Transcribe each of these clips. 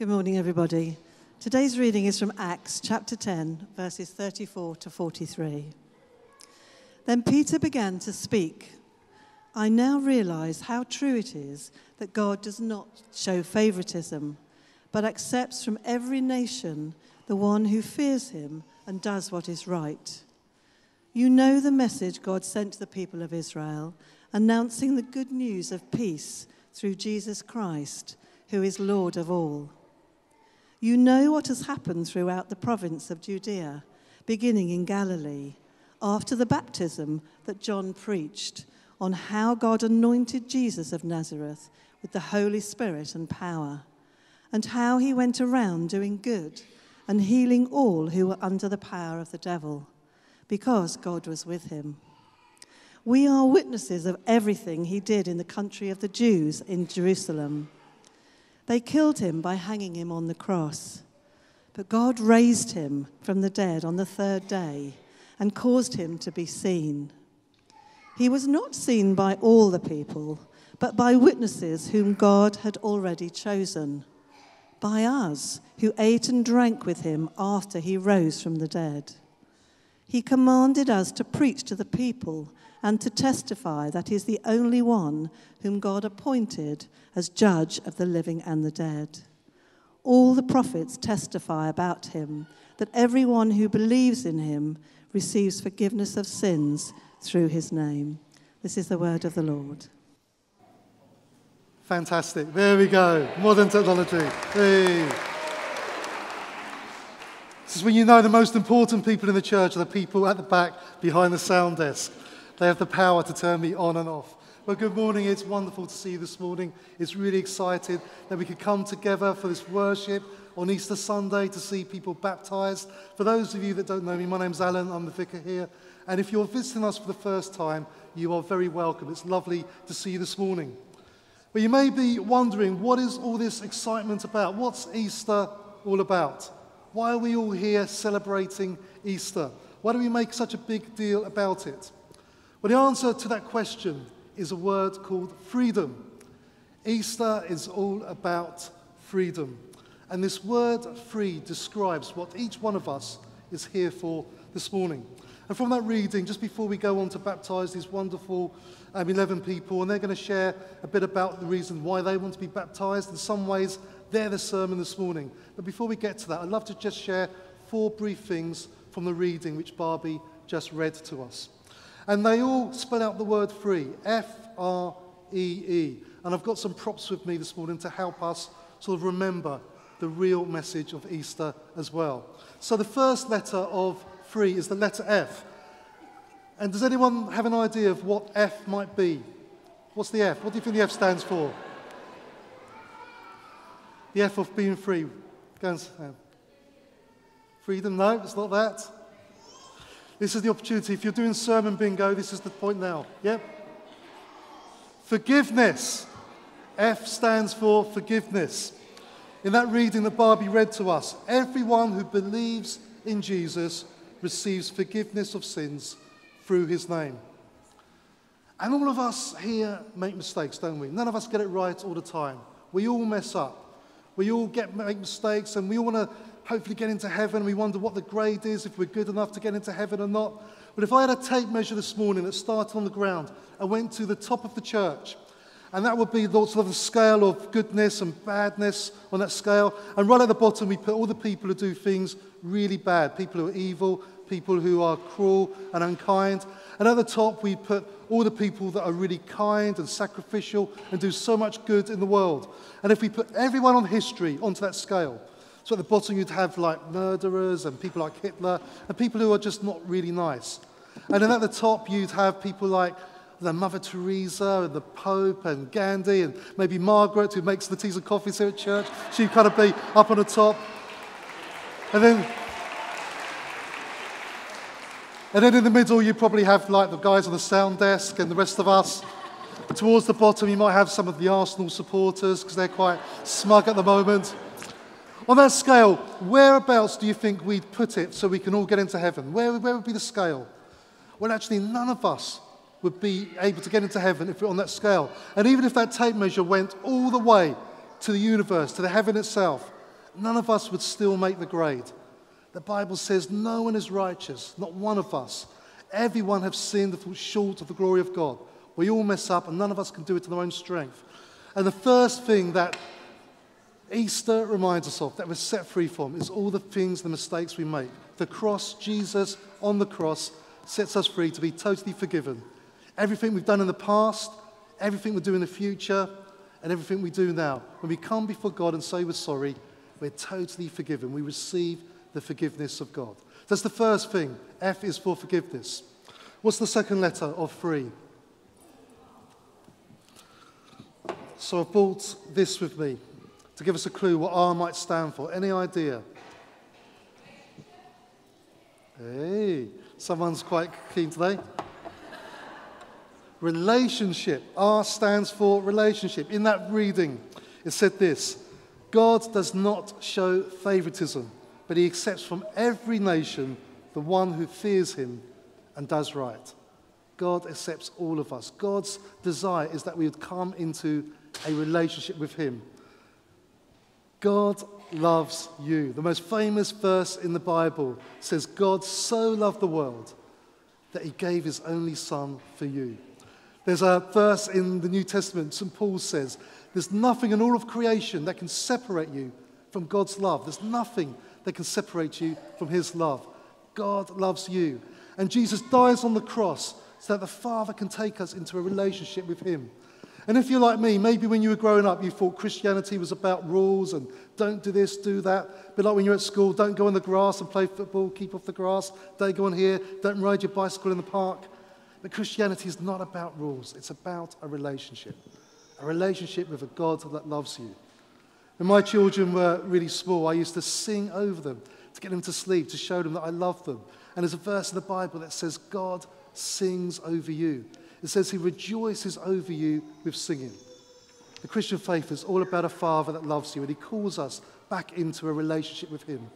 Good morning, everybody. Today's reading is from Acts chapter 10, verses 34 to 43. Then Peter began to speak. I now realize how true it is that God does not show favoritism, but accepts from every nation the one who fears him and does what is right. You know the message God sent to the people of Israel, announcing the good news of peace through Jesus Christ, who is Lord of all. You know what has happened throughout the province of Judea, beginning in Galilee, after the baptism that John preached on how God anointed Jesus of Nazareth with the Holy Spirit and power, and how he went around doing good and healing all who were under the power of the devil, because God was with him. We are witnesses of everything he did in the country of the Jews in Jerusalem they killed him by hanging him on the cross. But God raised him from the dead on the third day and caused him to be seen. He was not seen by all the people, but by witnesses whom God had already chosen, by us who ate and drank with him after he rose from the dead. He commanded us to preach to the people and to testify that he is the only one whom God appointed as judge of the living and the dead. All the prophets testify about him that everyone who believes in him receives forgiveness of sins through his name. This is the word of the Lord. Fantastic. There we go. Modern technology. Hey. This is when you know the most important people in the church are the people at the back behind the sound desk. They have the power to turn me on and off. Well, good morning. It's wonderful to see you this morning. It's really excited that we could come together for this worship on Easter Sunday to see people baptized. For those of you that don't know me, my name's Allen. I'm the vicar here. And if you're visiting us for the first time, you are very welcome. It's lovely to see you this morning. But you may be wondering, what is all this excitement about? What's Easter all about? Why are we all here celebrating Easter? Why do we make such a big deal about it? Well, the answer to that question is a word called freedom. Easter is all about freedom. And this word free describes what each one of us is here for this morning. And from that reading, just before we go on to baptize these wonderful um, 11 people, and they're going to share a bit about the reason why they want to be baptized. In some ways, they're the sermon this morning. But before we get to that, I'd love to just share four brief things from the reading which Barbie just read to us. And they all spell out the word free F R E E. And I've got some props with me this morning to help us sort of remember the real message of Easter as well. So the first letter of free is the letter F. And does anyone have an idea of what F might be? What's the F? What do you think the F stands for? The F of being free. Go and, uh, freedom? No, it's not that. This is the opportunity. If you're doing sermon bingo, this is the point now. Yep. Forgiveness. F stands for forgiveness. In that reading that Barbie read to us, everyone who believes in Jesus receives forgiveness of sins through his name. And all of us here make mistakes, don't we? None of us get it right all the time. We all mess up. We all get make mistakes and we all want to hopefully get into heaven. We wonder what the grade is, if we're good enough to get into heaven or not. But if I had a tape measure this morning that started on the ground and went to the top of the church, and that would be the sort of the scale of goodness and badness on that scale. And right at the bottom, we put all the people who do things really bad people who are evil, people who are cruel and unkind. And at the top, we put all the people that are really kind and sacrificial and do so much good in the world. And if we put everyone on history onto that scale, so at the bottom, you'd have like murderers and people like Hitler and people who are just not really nice. And then at the top, you'd have people like the Mother Teresa and the Pope and Gandhi and maybe Margaret, who makes the teas and coffees here at church. She'd kind of be up on the top. And then, and then in the middle, you probably have like the guys on the sound desk and the rest of us. Towards the bottom, you might have some of the Arsenal supporters because they're quite smug at the moment. On that scale, whereabouts do you think we'd put it so we can all get into heaven? Where, where would be the scale? Well, actually, none of us would be able to get into heaven if we're on that scale. And even if that tape measure went all the way to the universe, to the heaven itself, none of us would still make the grade. The Bible says no one is righteous, not one of us. Everyone have sinned and short of the glory of God. We all mess up and none of us can do it to our own strength. And the first thing that Easter reminds us of, that we're set free from, is all the things, the mistakes we make. The cross, Jesus on the cross, sets us free to be totally forgiven. Everything we've done in the past, everything we do in the future, and everything we do now. When we come before God and say we're sorry, we're totally forgiven. We receive the forgiveness of God. That's the first thing. F is for forgiveness. What's the second letter of free? So I've brought this with me to give us a clue what R might stand for. Any idea? Hey, someone's quite keen today. Relationship. R stands for relationship. In that reading, it said this God does not show favoritism, but he accepts from every nation the one who fears him and does right. God accepts all of us. God's desire is that we would come into a relationship with him. God loves you. The most famous verse in the Bible says, God so loved the world that he gave his only son for you. There's a verse in the New Testament, St. Paul says, There's nothing in all of creation that can separate you from God's love. There's nothing that can separate you from his love. God loves you. And Jesus dies on the cross so that the Father can take us into a relationship with him. And if you're like me, maybe when you were growing up, you thought Christianity was about rules and don't do this, do that. But like when you're at school, don't go on the grass and play football, keep off the grass, don't go on here, don't ride your bicycle in the park. But Christianity is not about rules, it's about a relationship. A relationship with a God that loves you. When my children were really small, I used to sing over them to get them to sleep, to show them that I love them. And there's a verse in the Bible that says, God sings over you. It says he rejoices over you with singing. The Christian faith is all about a father that loves you and he calls us back into a relationship with him.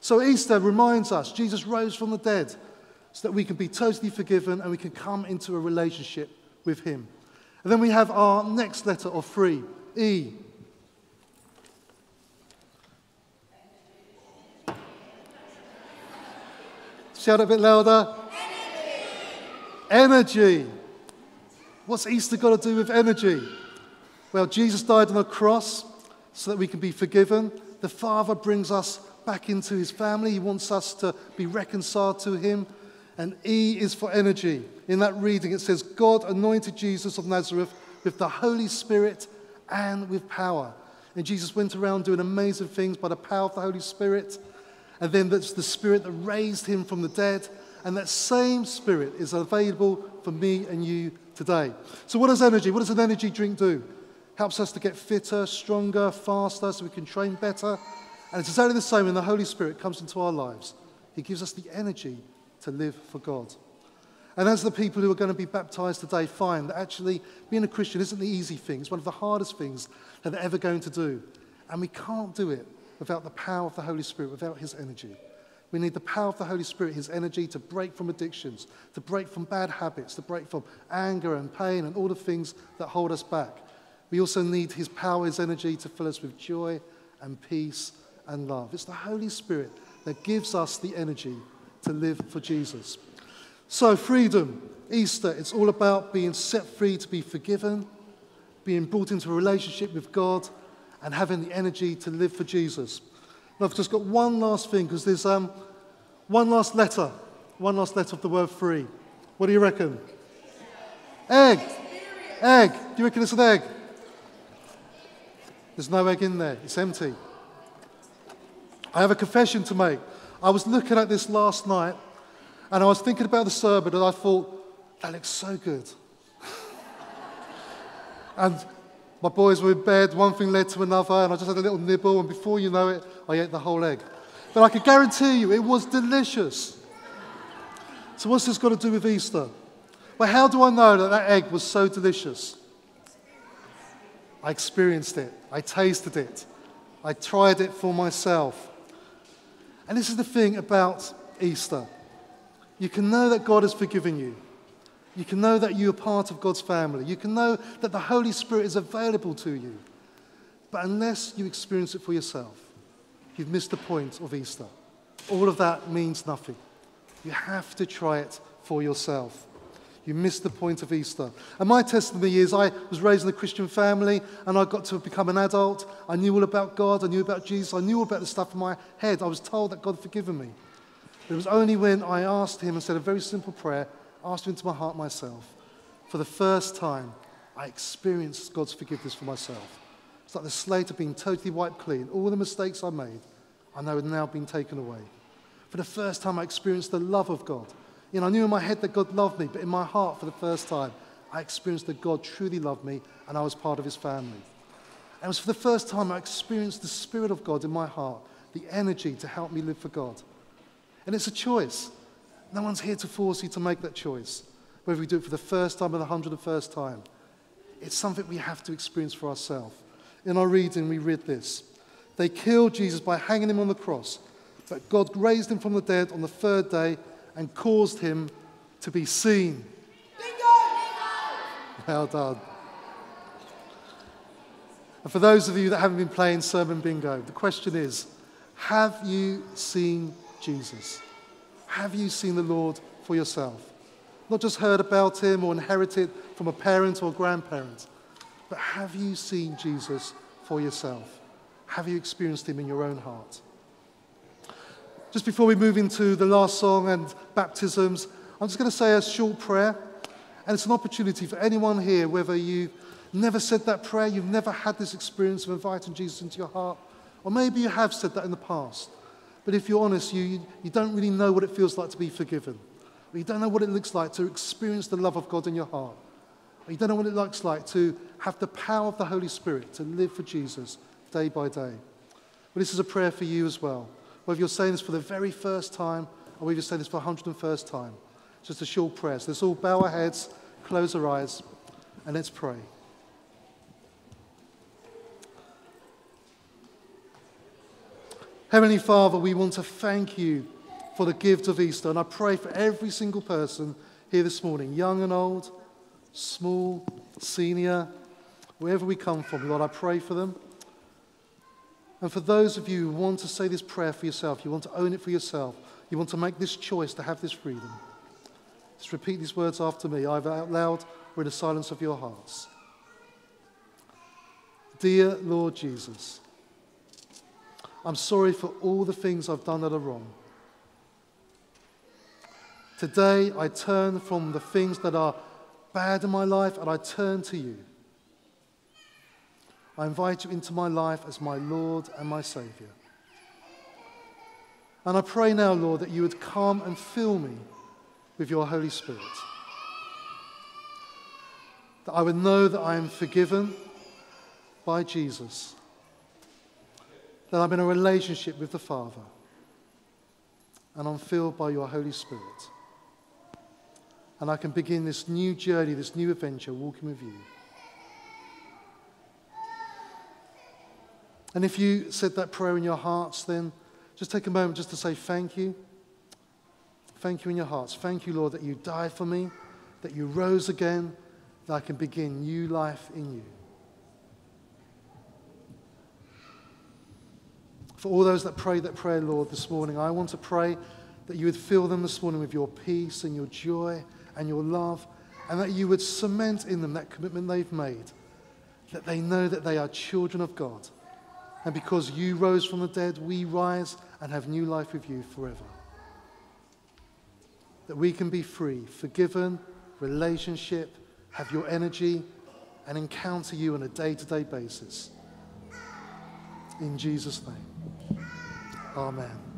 So Easter reminds us Jesus rose from the dead so that we can be totally forgiven and we can come into a relationship with him. And then we have our next letter of three, E. Shout it a bit louder. Energy. energy. What's Easter got to do with energy? Well, Jesus died on the cross so that we can be forgiven. The Father brings us back into his family. He wants us to be reconciled to him. And E is for energy. In that reading, it says, God anointed Jesus of Nazareth with the Holy Spirit and with power. And Jesus went around doing amazing things by the power of the Holy Spirit. And then that's the Spirit that raised him from the dead. And that same Spirit is available for me and you today. So, what does energy? What does an energy drink do? Helps us to get fitter, stronger, faster, so we can train better. And it's exactly the same when the Holy Spirit comes into our lives. He gives us the energy to live for God. And as the people who are going to be baptized today find that actually being a Christian isn't the easy thing, it's one of the hardest things that they're ever going to do. And we can't do it without the power of the Holy Spirit, without His energy. We need the power of the Holy Spirit, His energy to break from addictions, to break from bad habits, to break from anger and pain and all the things that hold us back. We also need His power, His energy to fill us with joy and peace and love. It's the Holy Spirit that gives us the energy to live for Jesus. So, freedom, Easter, it's all about being set free to be forgiven, being brought into a relationship with God, and having the energy to live for Jesus. And I've just got one last thing because there's um, one last letter, one last letter of the word free. What do you reckon? Egg. Egg. Do you reckon it's an egg? There's no egg in there, it's empty. I have a confession to make. I was looking at this last night and I was thinking about the sermon and I thought, that looks so good. and my boys were in bed, one thing led to another, and I just had a little nibble, and before you know it, I ate the whole egg. But I can guarantee you, it was delicious. So, what's this got to do with Easter? Well, how do I know that that egg was so delicious? I experienced it, I tasted it, I tried it for myself. And this is the thing about Easter you can know that God has forgiven you. You can know that you are part of God's family. You can know that the Holy Spirit is available to you. But unless you experience it for yourself, you've missed the point of Easter. All of that means nothing. You have to try it for yourself. You missed the point of Easter. And my testimony is I was raised in a Christian family and I got to become an adult. I knew all about God, I knew about Jesus, I knew all about the stuff in my head. I was told that God had forgiven me. It was only when I asked Him and said a very simple prayer, asked into my heart myself. For the first time, I experienced God's forgiveness for myself. It's like the slate had been totally wiped clean. All the mistakes I made, I know had now been taken away. For the first time, I experienced the love of God. You know, I knew in my head that God loved me, but in my heart, for the first time, I experienced that God truly loved me and I was part of his family. And it was for the first time I experienced the Spirit of God in my heart, the energy to help me live for God. And it's a choice. No one's here to force you to make that choice, whether we do it for the first time or the hundred and first time. It's something we have to experience for ourselves. In our reading, we read this They killed Jesus by hanging him on the cross, but God raised him from the dead on the third day and caused him to be seen. Bingo, bingo! Well done. And for those of you that haven't been playing Sermon Bingo, the question is Have you seen Jesus? Have you seen the Lord for yourself? Not just heard about him or inherited from a parent or grandparent, but have you seen Jesus for yourself? Have you experienced him in your own heart? Just before we move into the last song and baptisms, I'm just going to say a short prayer. And it's an opportunity for anyone here, whether you've never said that prayer, you've never had this experience of inviting Jesus into your heart, or maybe you have said that in the past. But if you're honest, you, you don't really know what it feels like to be forgiven. Or you don't know what it looks like to experience the love of God in your heart. Or you don't know what it looks like to have the power of the Holy Spirit to live for Jesus day by day. Well, this is a prayer for you as well. Whether you're saying this for the very first time or whether you're saying this for the 101st time. Just a short prayer. So let's all bow our heads, close our eyes, and let's pray. Heavenly Father, we want to thank you for the gift of Easter. And I pray for every single person here this morning, young and old, small, senior, wherever we come from. Lord, I pray for them. And for those of you who want to say this prayer for yourself, you want to own it for yourself, you want to make this choice to have this freedom, just repeat these words after me, either out loud or in the silence of your hearts. Dear Lord Jesus, I'm sorry for all the things I've done that are wrong. Today, I turn from the things that are bad in my life and I turn to you. I invite you into my life as my Lord and my Savior. And I pray now, Lord, that you would come and fill me with your Holy Spirit. That I would know that I am forgiven by Jesus that I'm in a relationship with the Father and I'm filled by your Holy Spirit. And I can begin this new journey, this new adventure, walking with you. And if you said that prayer in your hearts, then just take a moment just to say thank you. Thank you in your hearts. Thank you, Lord, that you died for me, that you rose again, that I can begin new life in you. For all those that prayed that prayer, Lord, this morning, I want to pray that you would fill them this morning with your peace and your joy and your love, and that you would cement in them that commitment they've made, that they know that they are children of God. And because you rose from the dead, we rise and have new life with you forever. That we can be free, forgiven, relationship, have your energy, and encounter you on a day to day basis. In Jesus' name. Amen.